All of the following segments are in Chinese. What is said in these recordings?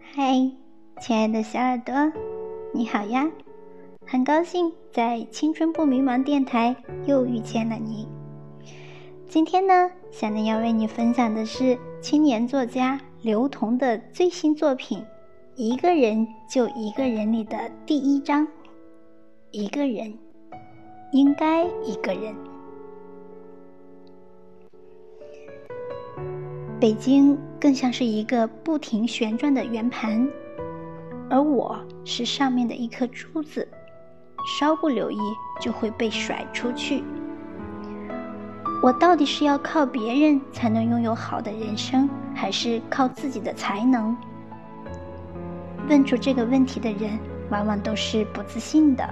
嗨，亲爱的小耳朵，你好呀！很高兴在青春不迷茫电台又遇见了你。今天呢，小南要为你分享的是青年作家刘同的最新作品《一个人就一个人》里的第一章：一个人应该一个人。北京更像是一个不停旋转的圆盘，而我是上面的一颗珠子，稍不留意就会被甩出去。我到底是要靠别人才能拥有好的人生，还是靠自己的才能？问出这个问题的人，往往都是不自信的。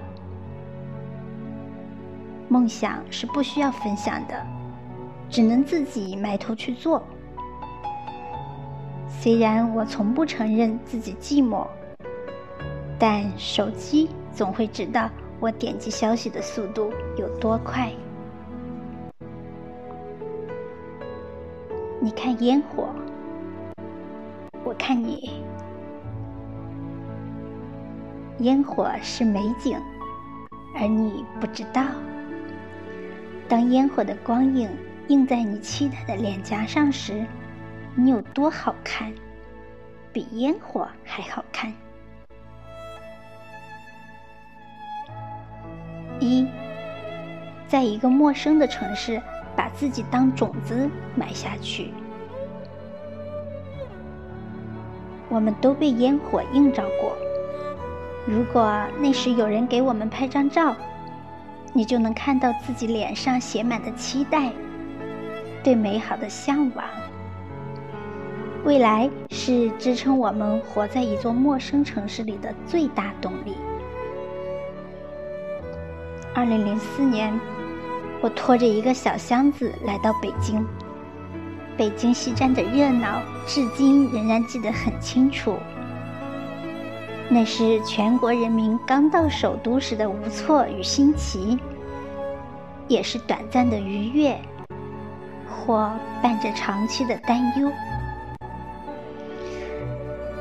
梦想是不需要分享的，只能自己埋头去做。虽然我从不承认自己寂寞，但手机总会知道我点击消息的速度有多快。你看烟火，我看你。烟火是美景，而你不知道。当烟火的光影映在你期待的脸颊上时。你有多好看，比烟火还好看。一，在一个陌生的城市，把自己当种子埋下去。我们都被烟火映照过。如果那时有人给我们拍张照，你就能看到自己脸上写满的期待，对美好的向往。未来是支撑我们活在一座陌生城市里的最大动力。二零零四年，我拖着一个小箱子来到北京。北京西站的热闹，至今仍然记得很清楚。那是全国人民刚到首都时的无措与新奇，也是短暂的愉悦，或伴着长期的担忧。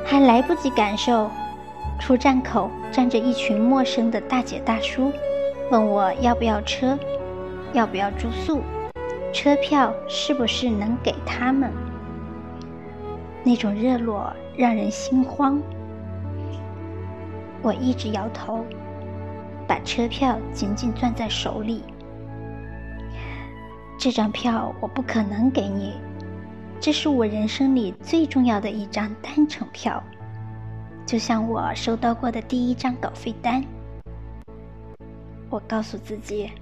还来不及感受，出站口站着一群陌生的大姐大叔，问我要不要车，要不要住宿，车票是不是能给他们？那种热络让人心慌。我一直摇头，把车票紧紧攥在手里。这张票我不可能给你。这是我人生里最重要的一张单程票，就像我收到过的第一张稿费单。我告诉自己，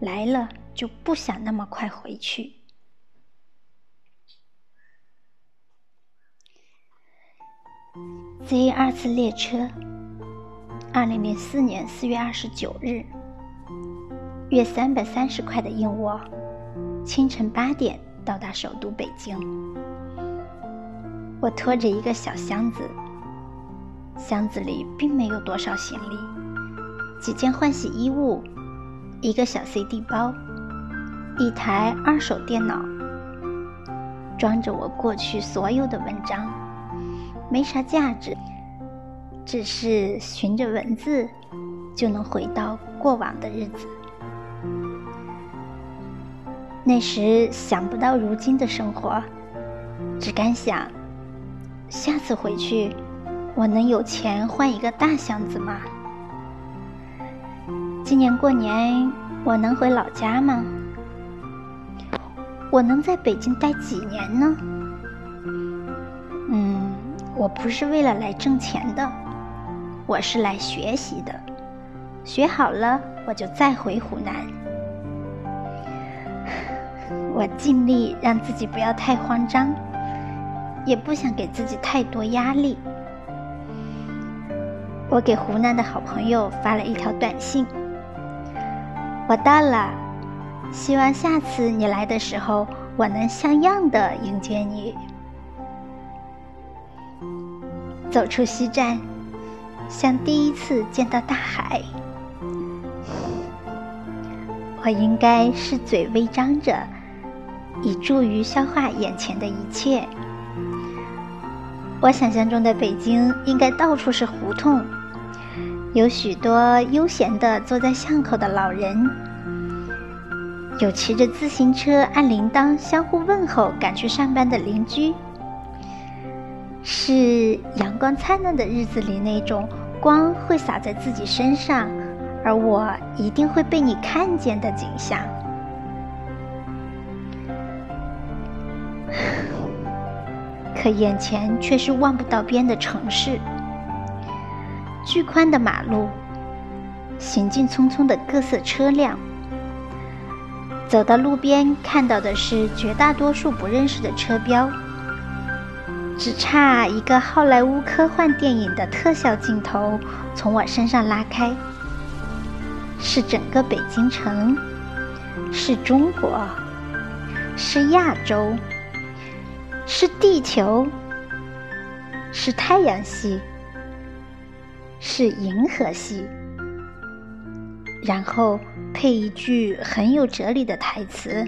来了就不想那么快回去。Z 二次列车，二零零四年四月二十九日，约三百三十块的硬卧，清晨八点。到达首都北京，我拖着一个小箱子，箱子里并没有多少行李，几件换洗衣物，一个小 CD 包，一台二手电脑，装着我过去所有的文章，没啥价值，只是循着文字就能回到过往的日子。那时想不到如今的生活，只敢想：下次回去，我能有钱换一个大箱子吗？今年过年我能回老家吗？我能在北京待几年呢？嗯，我不是为了来挣钱的，我是来学习的。学好了，我就再回湖南。我尽力让自己不要太慌张，也不想给自己太多压力。我给湖南的好朋友发了一条短信：“我到了，希望下次你来的时候，我能像样的迎接你。”走出西站，像第一次见到大海，我应该是嘴微张着。以助于消化眼前的一切。我想象中的北京应该到处是胡同，有许多悠闲地坐在巷口的老人，有骑着自行车按铃铛相互问候赶去上班的邻居，是阳光灿烂的日子里那种光会洒在自己身上，而我一定会被你看见的景象。可眼前却是望不到边的城市，巨宽的马路，行进匆匆的各色车辆。走到路边，看到的是绝大多数不认识的车标，只差一个好莱坞科幻电影的特效镜头从我身上拉开。是整个北京城，是中国，是亚洲。是地球，是太阳系，是银河系，然后配一句很有哲理的台词：“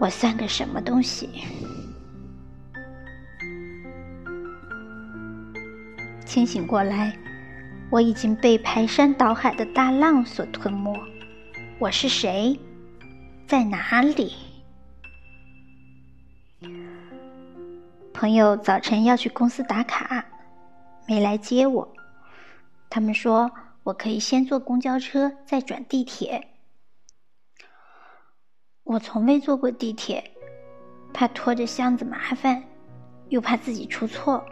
我算个什么东西？”清醒过来，我已经被排山倒海的大浪所吞没。我是谁？在哪里？朋友早晨要去公司打卡，没来接我。他们说我可以先坐公交车，再转地铁。我从未坐过地铁，怕拖着箱子麻烦，又怕自己出错，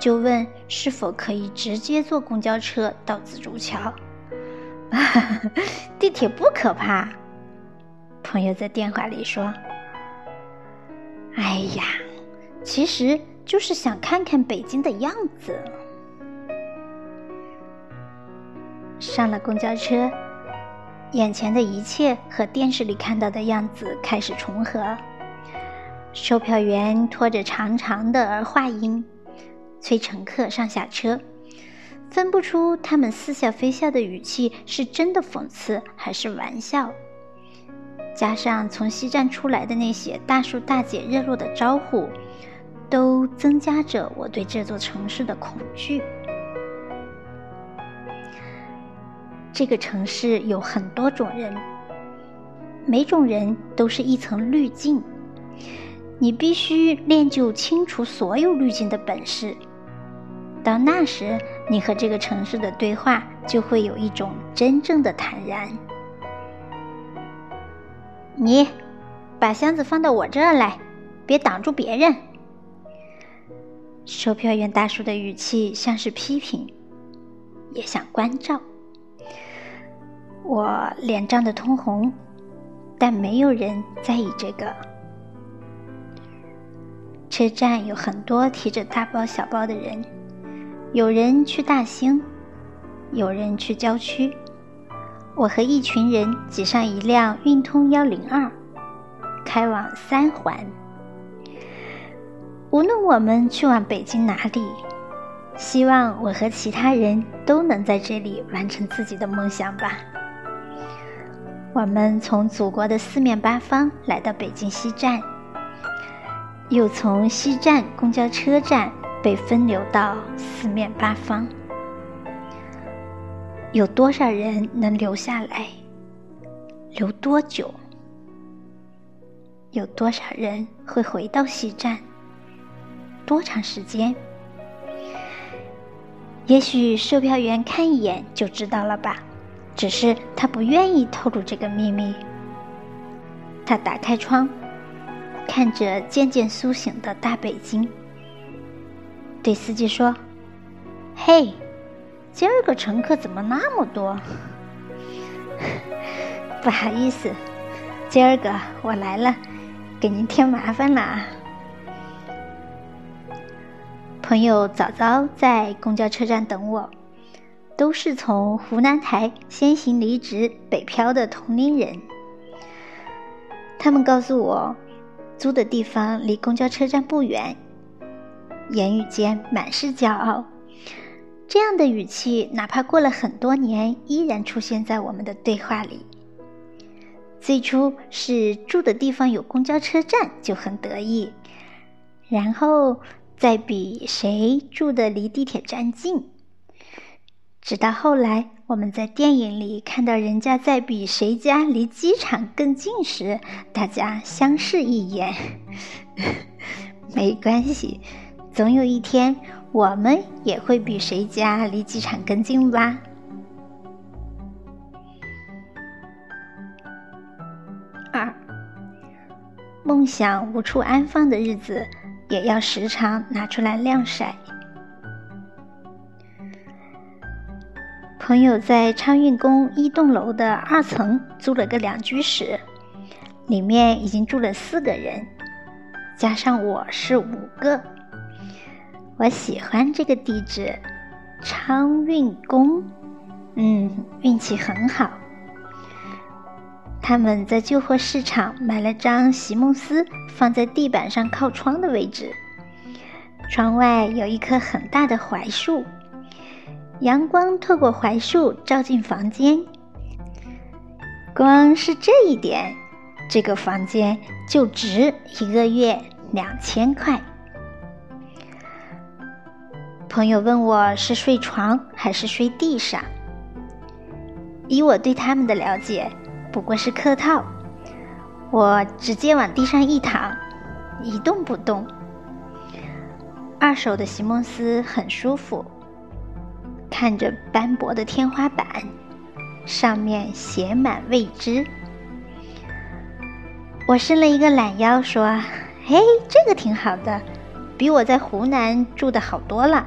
就问是否可以直接坐公交车到紫竹桥。地铁不可怕，朋友在电话里说。哎呀！其实就是想看看北京的样子。上了公交车，眼前的一切和电视里看到的样子开始重合。售票员拖着长长的儿话音，催乘客上下车，分不出他们似笑非笑的语气是真的讽刺还是玩笑。加上从西站出来的那些大叔大姐热络的招呼。都增加着我对这座城市的恐惧。这个城市有很多种人，每种人都是一层滤镜，你必须练就清除所有滤镜的本事。到那时，你和这个城市的对话就会有一种真正的坦然。你把箱子放到我这儿来，别挡住别人。售票员大叔的语气像是批评，也像关照。我脸涨得通红，但没有人在意这个。车站有很多提着大包小包的人，有人去大兴，有人去郊区。我和一群人挤上一辆运通幺零二，开往三环。无论我们去往北京哪里，希望我和其他人都能在这里完成自己的梦想吧。我们从祖国的四面八方来到北京西站，又从西站公交车站被分流到四面八方。有多少人能留下来？留多久？有多少人会回到西站？多长时间？也许售票员看一眼就知道了吧，只是他不愿意透露这个秘密。他打开窗，看着渐渐苏醒的大北京，对司机说：“嘿，今儿个乘客怎么那么多？不好意思，今儿个我来了，给您添麻烦了。”朋友早早在公交车站等我，都是从湖南台先行离职北漂的同龄人。他们告诉我，租的地方离公交车站不远，言语间满是骄傲。这样的语气，哪怕过了很多年，依然出现在我们的对话里。最初是住的地方有公交车站就很得意，然后再比谁住的离地铁站近。直到后来，我们在电影里看到人家在比谁家离机场更近时，大家相视一眼。没关系，总有一天我们也会比谁家离机场更近吧。二，梦想无处安放的日子，也要时常拿出来晾晒。朋友在昌运宫一栋楼的二层租了个两居室，里面已经住了四个人，加上我是五个。我喜欢这个地址，昌运宫，嗯，运气很好。他们在旧货市场买了张席梦思，放在地板上靠窗的位置，窗外有一棵很大的槐树。阳光透过槐树照进房间，光是这一点，这个房间就值一个月两千块。朋友问我是睡床还是睡地上，以我对他们的了解，不过是客套。我直接往地上一躺，一动不动。二手的席梦思很舒服。看着斑驳的天花板，上面写满未知。我伸了一个懒腰，说：“嘿，这个挺好的，比我在湖南住的好多了，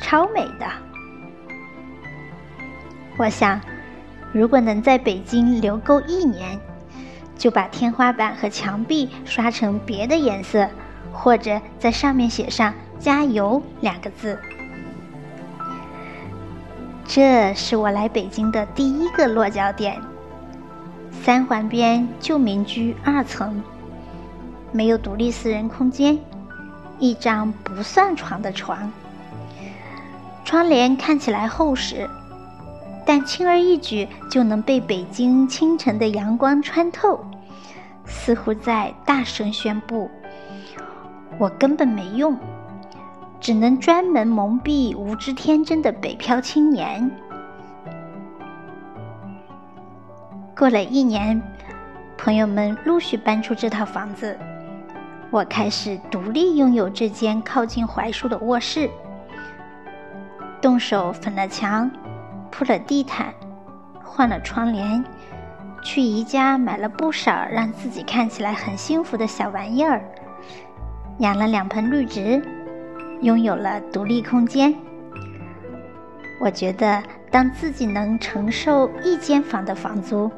超美的。”我想，如果能在北京留够一年，就把天花板和墙壁刷成别的颜色，或者在上面写上“加油”两个字。这是我来北京的第一个落脚点。三环边旧民居二层，没有独立私人空间，一张不算床的床。窗帘看起来厚实，但轻而易举就能被北京清晨的阳光穿透，似乎在大声宣布：我根本没用。只能专门蒙蔽无知天真的北漂青年。过了一年，朋友们陆续搬出这套房子，我开始独立拥有这间靠近槐树的卧室，动手粉了墙，铺了地毯，换了窗帘，去宜家买了不少让自己看起来很幸福的小玩意儿，养了两盆绿植。拥有了独立空间，我觉得当自己能承受一间房的房租，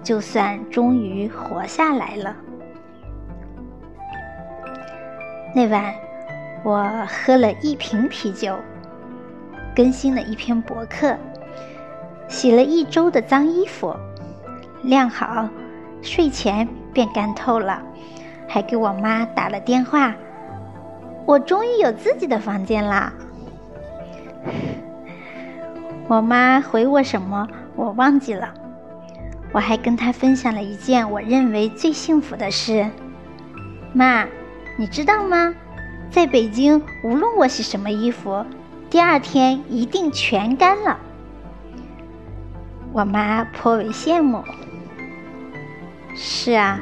就算终于活下来了。那晚，我喝了一瓶啤酒，更新了一篇博客，洗了一周的脏衣服，晾好，睡前便干透了，还给我妈打了电话。我终于有自己的房间啦！我妈回我什么，我忘记了。我还跟她分享了一件我认为最幸福的事。妈，你知道吗？在北京，无论我洗什么衣服，第二天一定全干了。我妈颇为羡慕。是啊，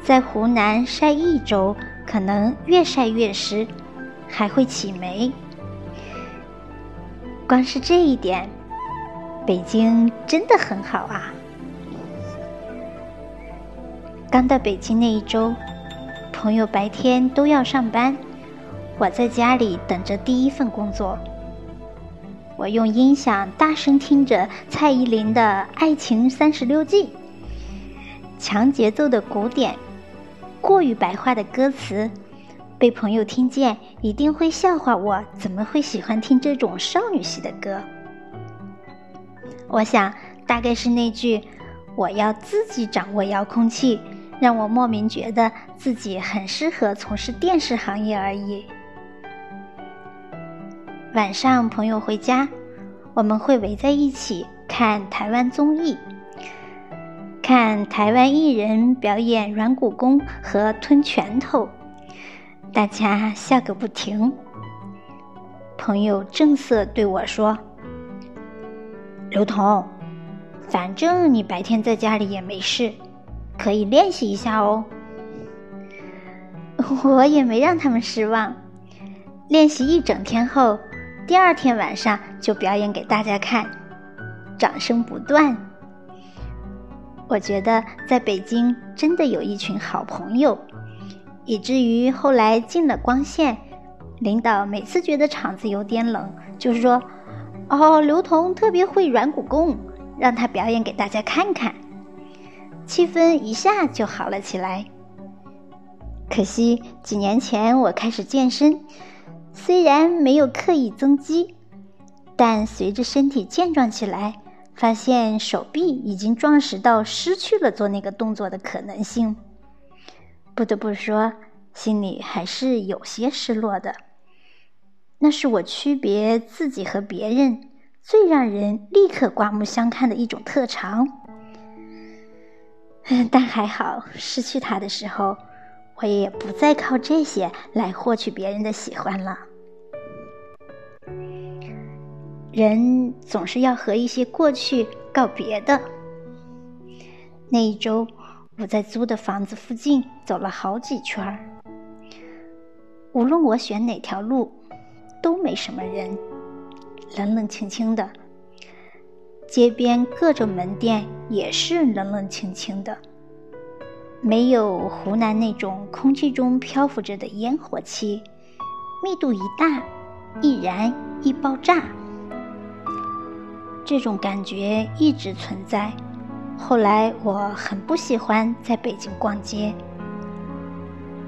在湖南晒一周。可能越晒越湿，还会起霉。光是这一点，北京真的很好啊！刚到北京那一周，朋友白天都要上班，我在家里等着第一份工作。我用音响大声听着蔡依林的《爱情三十六计》，强节奏的鼓点。过于白话的歌词，被朋友听见一定会笑话我，怎么会喜欢听这种少女系的歌？我想，大概是那句“我要自己掌握遥控器”，让我莫名觉得自己很适合从事电视行业而已。晚上朋友回家，我们会围在一起看台湾综艺。看台湾艺人表演软骨功和吞拳头，大家笑个不停。朋友正色对我说：“刘彤，反正你白天在家里也没事，可以练习一下哦。”我也没让他们失望，练习一整天后，第二天晚上就表演给大家看，掌声不断。我觉得在北京真的有一群好朋友，以至于后来进了光线，领导每次觉得场子有点冷，就是说：“哦，刘同特别会软骨功，让他表演给大家看看。”气氛一下就好了起来。可惜几年前我开始健身，虽然没有刻意增肌，但随着身体健壮起来。发现手臂已经壮实到失去了做那个动作的可能性，不得不说，心里还是有些失落的。那是我区别自己和别人最让人立刻刮目相看的一种特长。但还好，失去它的时候，我也不再靠这些来获取别人的喜欢了。人总是要和一些过去告别的。那一周，我在租的房子附近走了好几圈儿。无论我选哪条路，都没什么人，冷冷清清的。街边各种门店也是冷冷清清的，没有湖南那种空气中漂浮着的烟火气，密度一大，易燃易爆炸。这种感觉一直存在。后来我很不喜欢在北京逛街，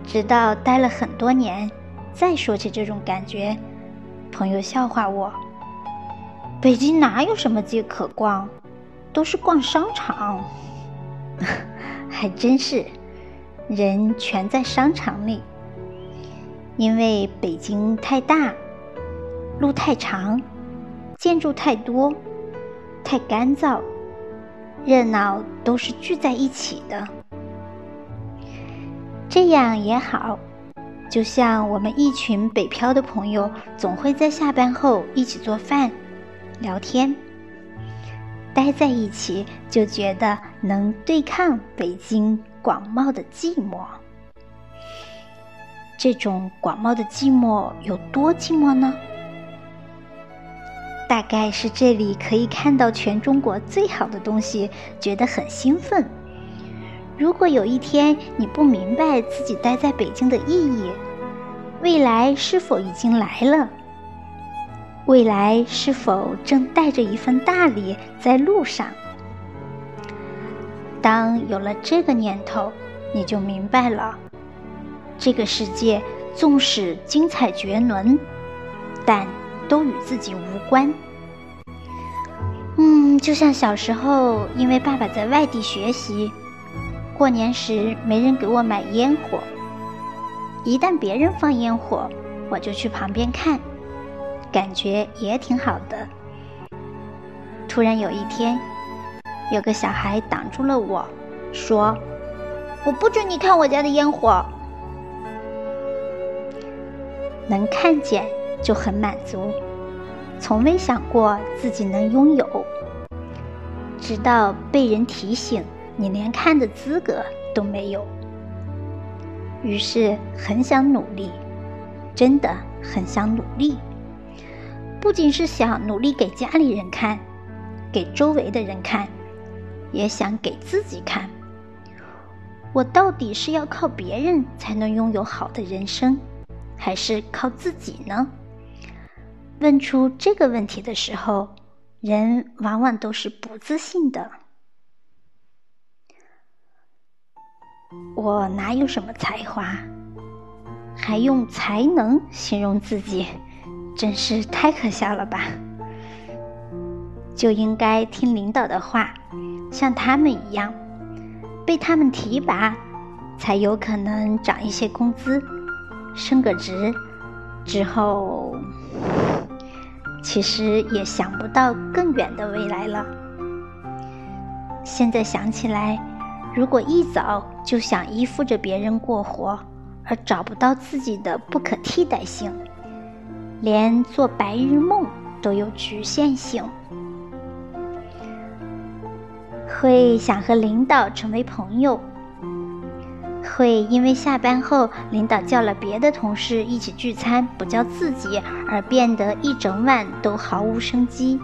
直到待了很多年，再说起这种感觉，朋友笑话我：“北京哪有什么街可逛，都是逛商场。”还真是，人全在商场里。因为北京太大，路太长，建筑太多。太干燥，热闹都是聚在一起的，这样也好。就像我们一群北漂的朋友，总会在下班后一起做饭、聊天，待在一起，就觉得能对抗北京广袤的寂寞。这种广袤的寂寞有多寂寞呢？大概是这里可以看到全中国最好的东西，觉得很兴奋。如果有一天你不明白自己待在北京的意义，未来是否已经来了？未来是否正带着一份大礼在路上？当有了这个念头，你就明白了，这个世界纵使精彩绝伦，但。都与自己无关。嗯，就像小时候，因为爸爸在外地学习，过年时没人给我买烟火。一旦别人放烟火，我就去旁边看，感觉也挺好的。突然有一天，有个小孩挡住了我，说：“我不准你看我家的烟火。”能看见。就很满足，从未想过自己能拥有。直到被人提醒，你连看的资格都没有。于是很想努力，真的很想努力。不仅是想努力给家里人看，给周围的人看，也想给自己看。我到底是要靠别人才能拥有好的人生，还是靠自己呢？问出这个问题的时候，人往往都是不自信的。我哪有什么才华，还用才能形容自己，真是太可笑了吧？就应该听领导的话，像他们一样，被他们提拔，才有可能涨一些工资，升个职，之后。其实也想不到更远的未来了。现在想起来，如果一早就想依附着别人过活，而找不到自己的不可替代性，连做白日梦都有局限性，会想和领导成为朋友。会因为下班后领导叫了别的同事一起聚餐，不叫自己，而变得一整晚都毫无生机；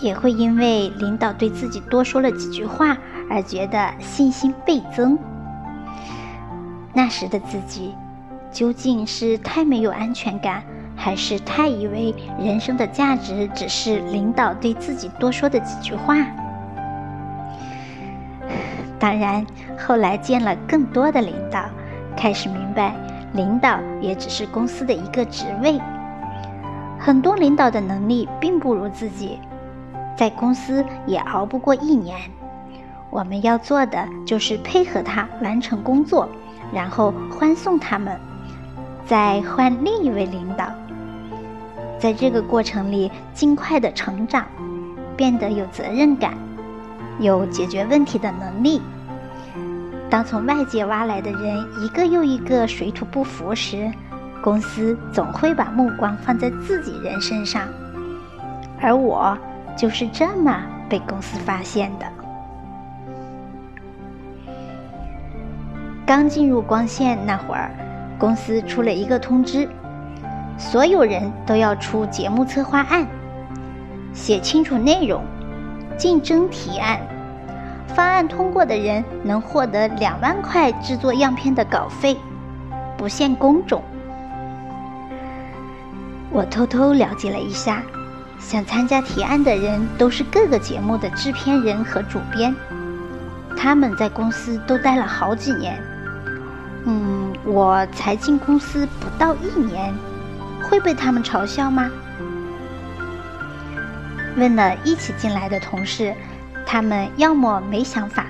也会因为领导对自己多说了几句话而觉得信心倍增。那时的自己，究竟是太没有安全感，还是太以为人生的价值只是领导对自己多说的几句话？当然，后来见了更多的领导，开始明白，领导也只是公司的一个职位。很多领导的能力并不如自己，在公司也熬不过一年。我们要做的就是配合他完成工作，然后欢送他们，再换另一位领导。在这个过程里，尽快的成长，变得有责任感。有解决问题的能力。当从外界挖来的人一个又一个水土不服时，公司总会把目光放在自己人身上。而我就是这么被公司发现的。刚进入光线那会儿，公司出了一个通知，所有人都要出节目策划案，写清楚内容。竞争提案，方案通过的人能获得两万块制作样片的稿费，不限工种。我偷偷了解了一下，想参加提案的人都是各个节目的制片人和主编，他们在公司都待了好几年。嗯，我才进公司不到一年，会被他们嘲笑吗？问了一起进来的同事，他们要么没想法，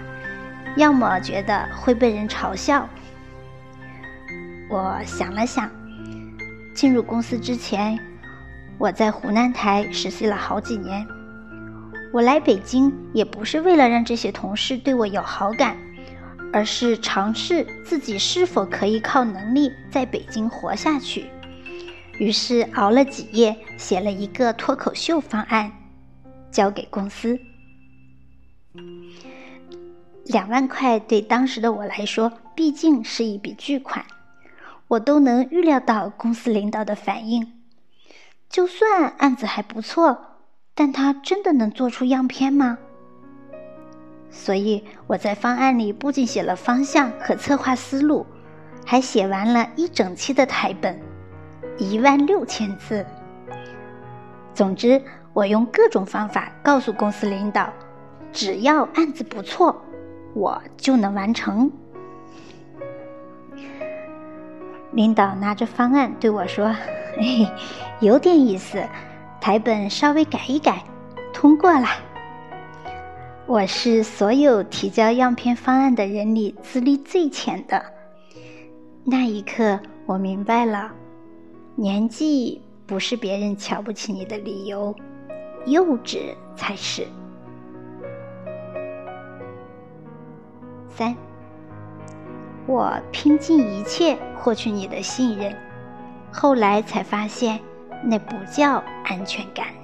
要么觉得会被人嘲笑。我想了想，进入公司之前，我在湖南台实习了好几年。我来北京也不是为了让这些同事对我有好感，而是尝试自己是否可以靠能力在北京活下去。于是熬了几夜，写了一个脱口秀方案。交给公司，两万块对当时的我来说，毕竟是一笔巨款。我都能预料到公司领导的反应。就算案子还不错，但他真的能做出样片吗？所以我在方案里不仅写了方向和策划思路，还写完了一整期的台本，一万六千字。总之。我用各种方法告诉公司领导，只要案子不错，我就能完成。领导拿着方案对我说：“嘿，有点意思，台本稍微改一改，通过了。”我是所有提交样片方案的人里资历最浅的。那一刻，我明白了，年纪不是别人瞧不起你的理由。幼稚才是。三，我拼尽一切获取你的信任，后来才发现那不叫安全感。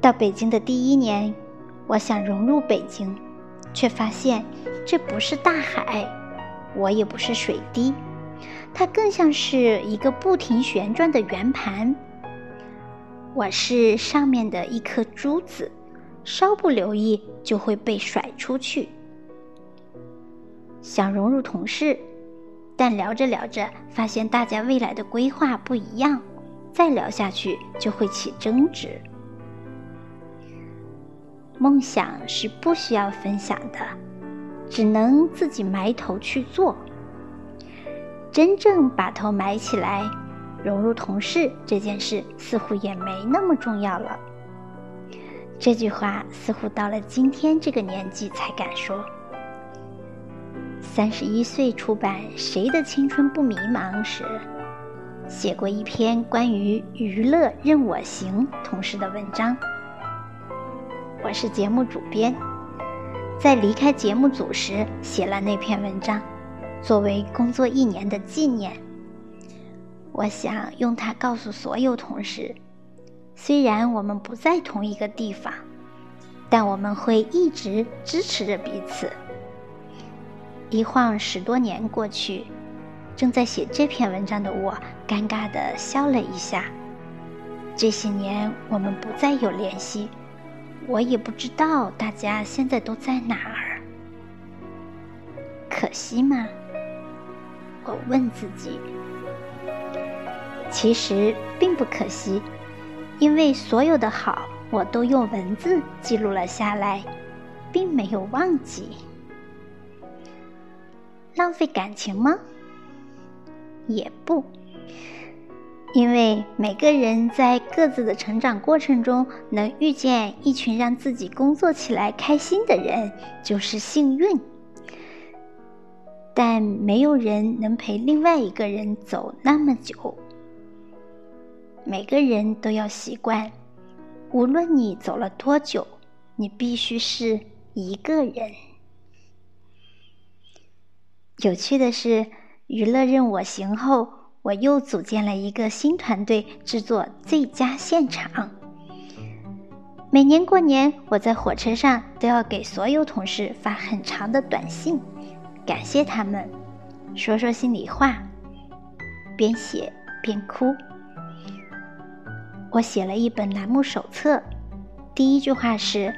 到北京的第一年，我想融入北京，却发现这不是大海，我也不是水滴。它更像是一个不停旋转的圆盘，我是上面的一颗珠子，稍不留意就会被甩出去。想融入同事，但聊着聊着发现大家未来的规划不一样，再聊下去就会起争执。梦想是不需要分享的，只能自己埋头去做。真正把头埋起来，融入同事这件事似乎也没那么重要了。这句话似乎到了今天这个年纪才敢说。三十一岁出版《谁的青春不迷茫》时，写过一篇关于“娱乐任我行”同事的文章，我是节目主编，在离开节目组时写了那篇文章，作为工作一年的纪念。我想用它告诉所有同事：虽然我们不在同一个地方，但我们会一直支持着彼此。一晃十多年过去，正在写这篇文章的我尴尬地笑了一下。这些年我们不再有联系，我也不知道大家现在都在哪儿。可惜吗？我问自己。其实并不可惜，因为所有的好我都用文字记录了下来，并没有忘记。浪费感情吗？也不，因为每个人在各自的成长过程中能遇见一群让自己工作起来开心的人，就是幸运。但没有人能陪另外一个人走那么久。每个人都要习惯，无论你走了多久，你必须是一个人。有趣的是，娱乐任我行后，我又组建了一个新团队，制作最佳现场。每年过年，我在火车上都要给所有同事发很长的短信，感谢他们，说说心里话，边写边哭。我写了一本栏目手册，第一句话是：“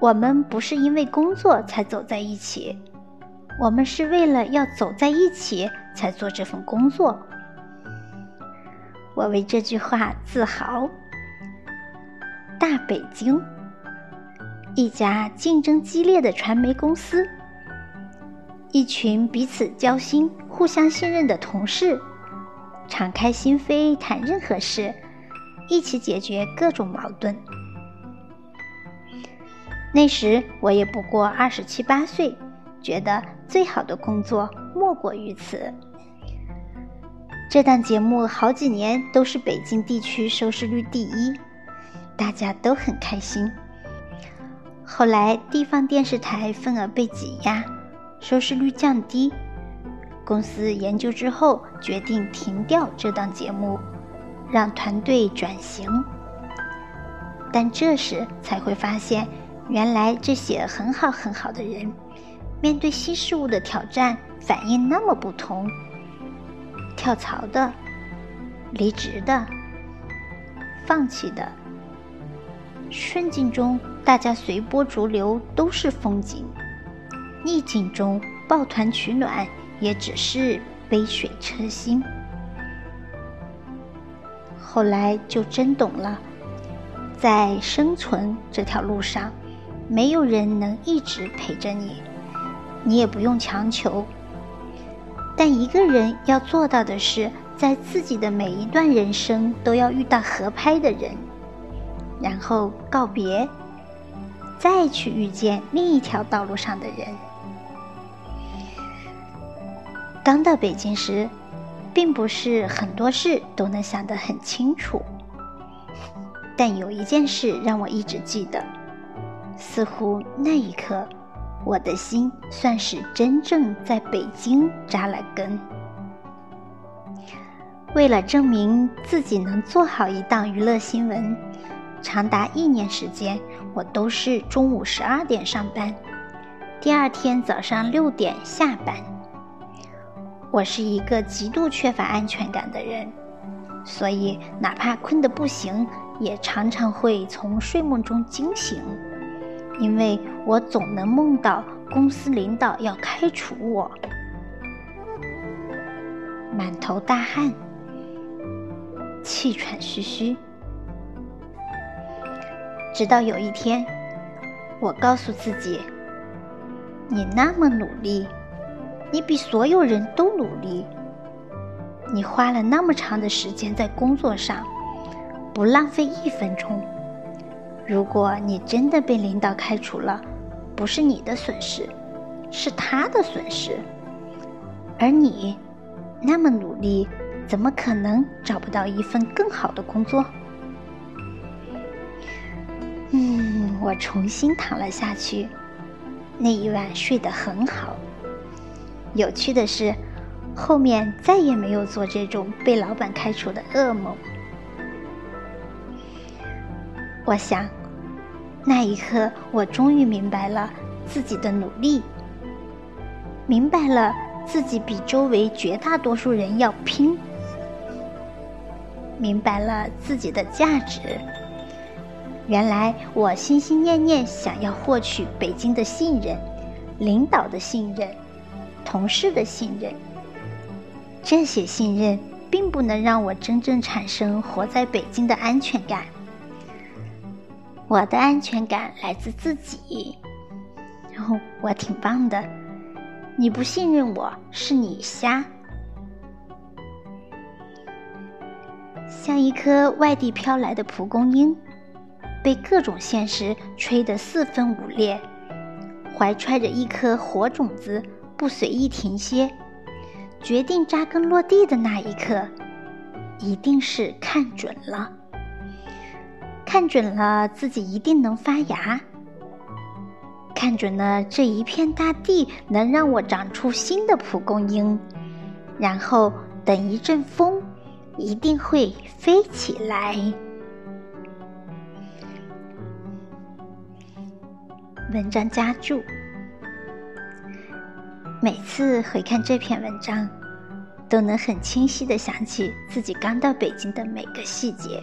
我们不是因为工作才走在一起。”我们是为了要走在一起才做这份工作，我为这句话自豪。大北京，一家竞争激烈的传媒公司，一群彼此交心、互相信任的同事，敞开心扉谈任何事，一起解决各种矛盾。那时我也不过二十七八岁。觉得最好的工作莫过于此。这档节目好几年都是北京地区收视率第一，大家都很开心。后来地方电视台份额被挤压，收视率降低，公司研究之后决定停掉这档节目，让团队转型。但这时才会发现，原来这些很好很好的人。面对新事物的挑战，反应那么不同。跳槽的、离职的、放弃的，顺境中大家随波逐流都是风景，逆境中抱团取暖也只是杯水车薪。后来就真懂了，在生存这条路上，没有人能一直陪着你。你也不用强求，但一个人要做到的是，在自己的每一段人生都要遇到合拍的人，然后告别，再去遇见另一条道路上的人。刚到北京时，并不是很多事都能想得很清楚，但有一件事让我一直记得，似乎那一刻。我的心算是真正在北京扎了根。为了证明自己能做好一档娱乐新闻，长达一年时间，我都是中午十二点上班，第二天早上六点下班。我是一个极度缺乏安全感的人，所以哪怕困得不行，也常常会从睡梦中惊醒。因为我总能梦到公司领导要开除我，满头大汗，气喘吁吁。直到有一天，我告诉自己：“你那么努力，你比所有人都努力，你花了那么长的时间在工作上，不浪费一分钟。”如果你真的被领导开除了，不是你的损失，是他的损失。而你那么努力，怎么可能找不到一份更好的工作？嗯，我重新躺了下去。那一晚睡得很好。有趣的是，后面再也没有做这种被老板开除的噩梦。我想，那一刻我终于明白了自己的努力，明白了自己比周围绝大多数人要拼，明白了自己的价值。原来我心心念念想要获取北京的信任、领导的信任、同事的信任，这些信任并不能让我真正产生活在北京的安全感。我的安全感来自自己，然后我挺棒的。你不信任我是你瞎，像一颗外地飘来的蒲公英。被各种现实吹得四分五裂，怀揣着一颗火种子，不随意停歇，决定扎根落地的那一刻，一定是看准了，看准了自己一定能发芽，看准了这一片大地能让我长出新的蒲公英，然后等一阵风，一定会飞起来。文章加注。每次回看这篇文章，都能很清晰的想起自己刚到北京的每个细节，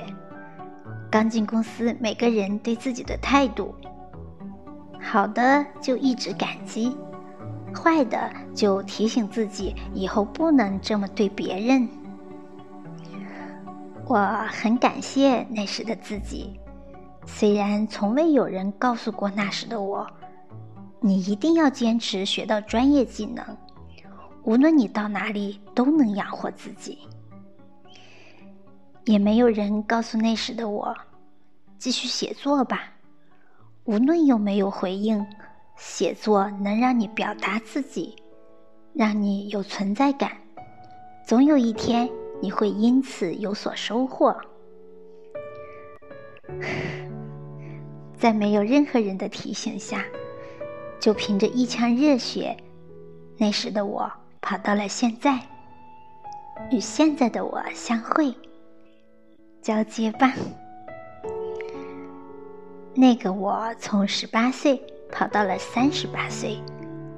刚进公司每个人对自己的态度，好的就一直感激，坏的就提醒自己以后不能这么对别人。我很感谢那时的自己。虽然从未有人告诉过那时的我，你一定要坚持学到专业技能，无论你到哪里都能养活自己。也没有人告诉那时的我，继续写作吧，无论有没有回应，写作能让你表达自己，让你有存在感，总有一天你会因此有所收获。在没有任何人的提醒下，就凭着一腔热血，那时的我跑到了现在，与现在的我相会，交接吧。那个我从十八岁跑到了三十八岁，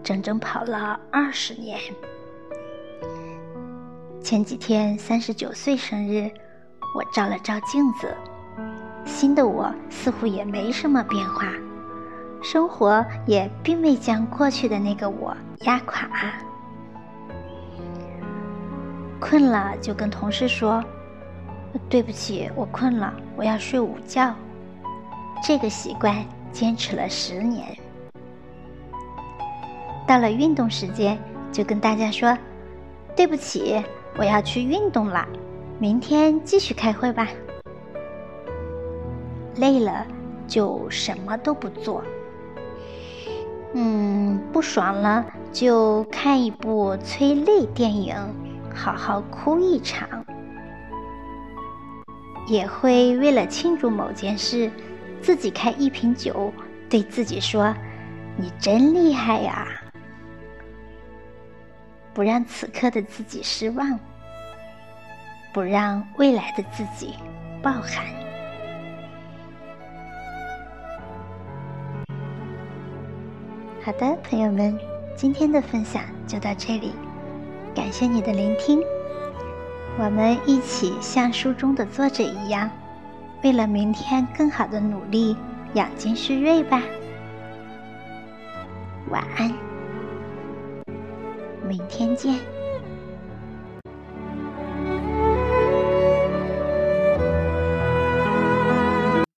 整整跑了二十年。前几天三十九岁生日，我照了照镜子。新的我似乎也没什么变化，生活也并未将过去的那个我压垮。困了就跟同事说：“对不起，我困了，我要睡午觉。”这个习惯坚持了十年。到了运动时间，就跟大家说：“对不起，我要去运动了，明天继续开会吧。”累了就什么都不做，嗯，不爽了就看一部催泪电影，好好哭一场。也会为了庆祝某件事，自己开一瓶酒，对自己说：“你真厉害呀！”不让此刻的自己失望，不让未来的自己抱憾。好的，朋友们，今天的分享就到这里，感谢你的聆听。我们一起像书中的作者一样，为了明天更好的努力，养精蓄锐吧。晚安，明天见。